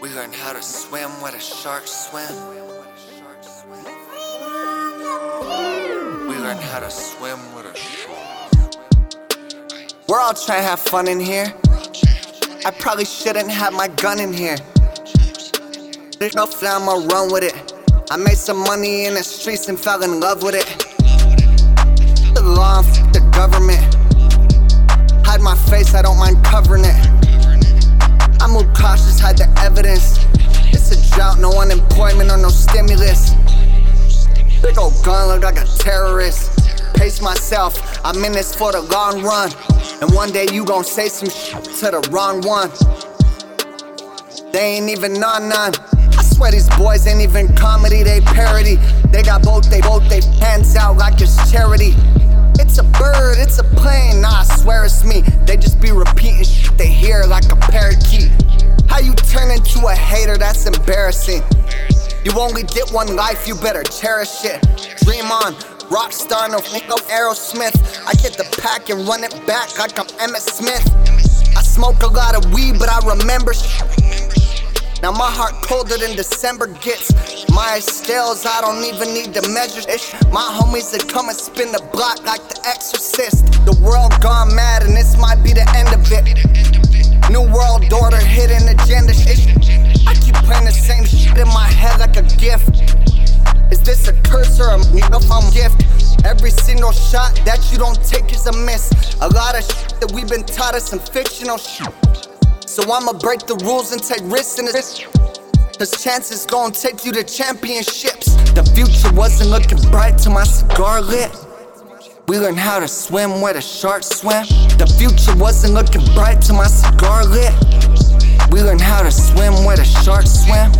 We learn how to swim where the sharks swim. We learn how to swim with a shark. We're all trying to have fun in here. I probably shouldn't have my gun in here. There's no fly, I'ma run with it. I made some money in the streets and fell in love with it. The law, the government. Hide my face, I don't mind covering it. I move cautious, hide the evidence. It's a drought, no unemployment or no stimulus. Big old gun look like a terrorist. Pace myself, I'm in this for the long run. And one day you gon' say some shit to the wrong one. They ain't even on none. I swear these boys ain't even comedy, they parody. They got both they both they hands out like it's charity. It's a bird, it's a plane, nah, I swear it's me. Into a hater, that's embarrassing. You only get one life, you better cherish it. Dream on, rockstar, no no Aerosmith. I get the pack and run it back like I'm Emmitt Smith. I smoke a lot of weed, but I remember shit. Now my heart colder than December gets. My scales, I don't even need to measure it. My homies that come and spin the block like the exorcist. The world gone mad and this might be the end of it. The same shit in my head like a gift. Is this a curse or a I'm gift? Every single shot that you don't take is a miss. A lot of shit that we've been taught is some fictional shit. So I'ma break the rules and take risks in this. Cause chances gon' take you to championships. The future wasn't looking bright till my cigar lit. We learned how to swim where the sharks swim. The future wasn't looking bright till my cigar lit. Dark swim.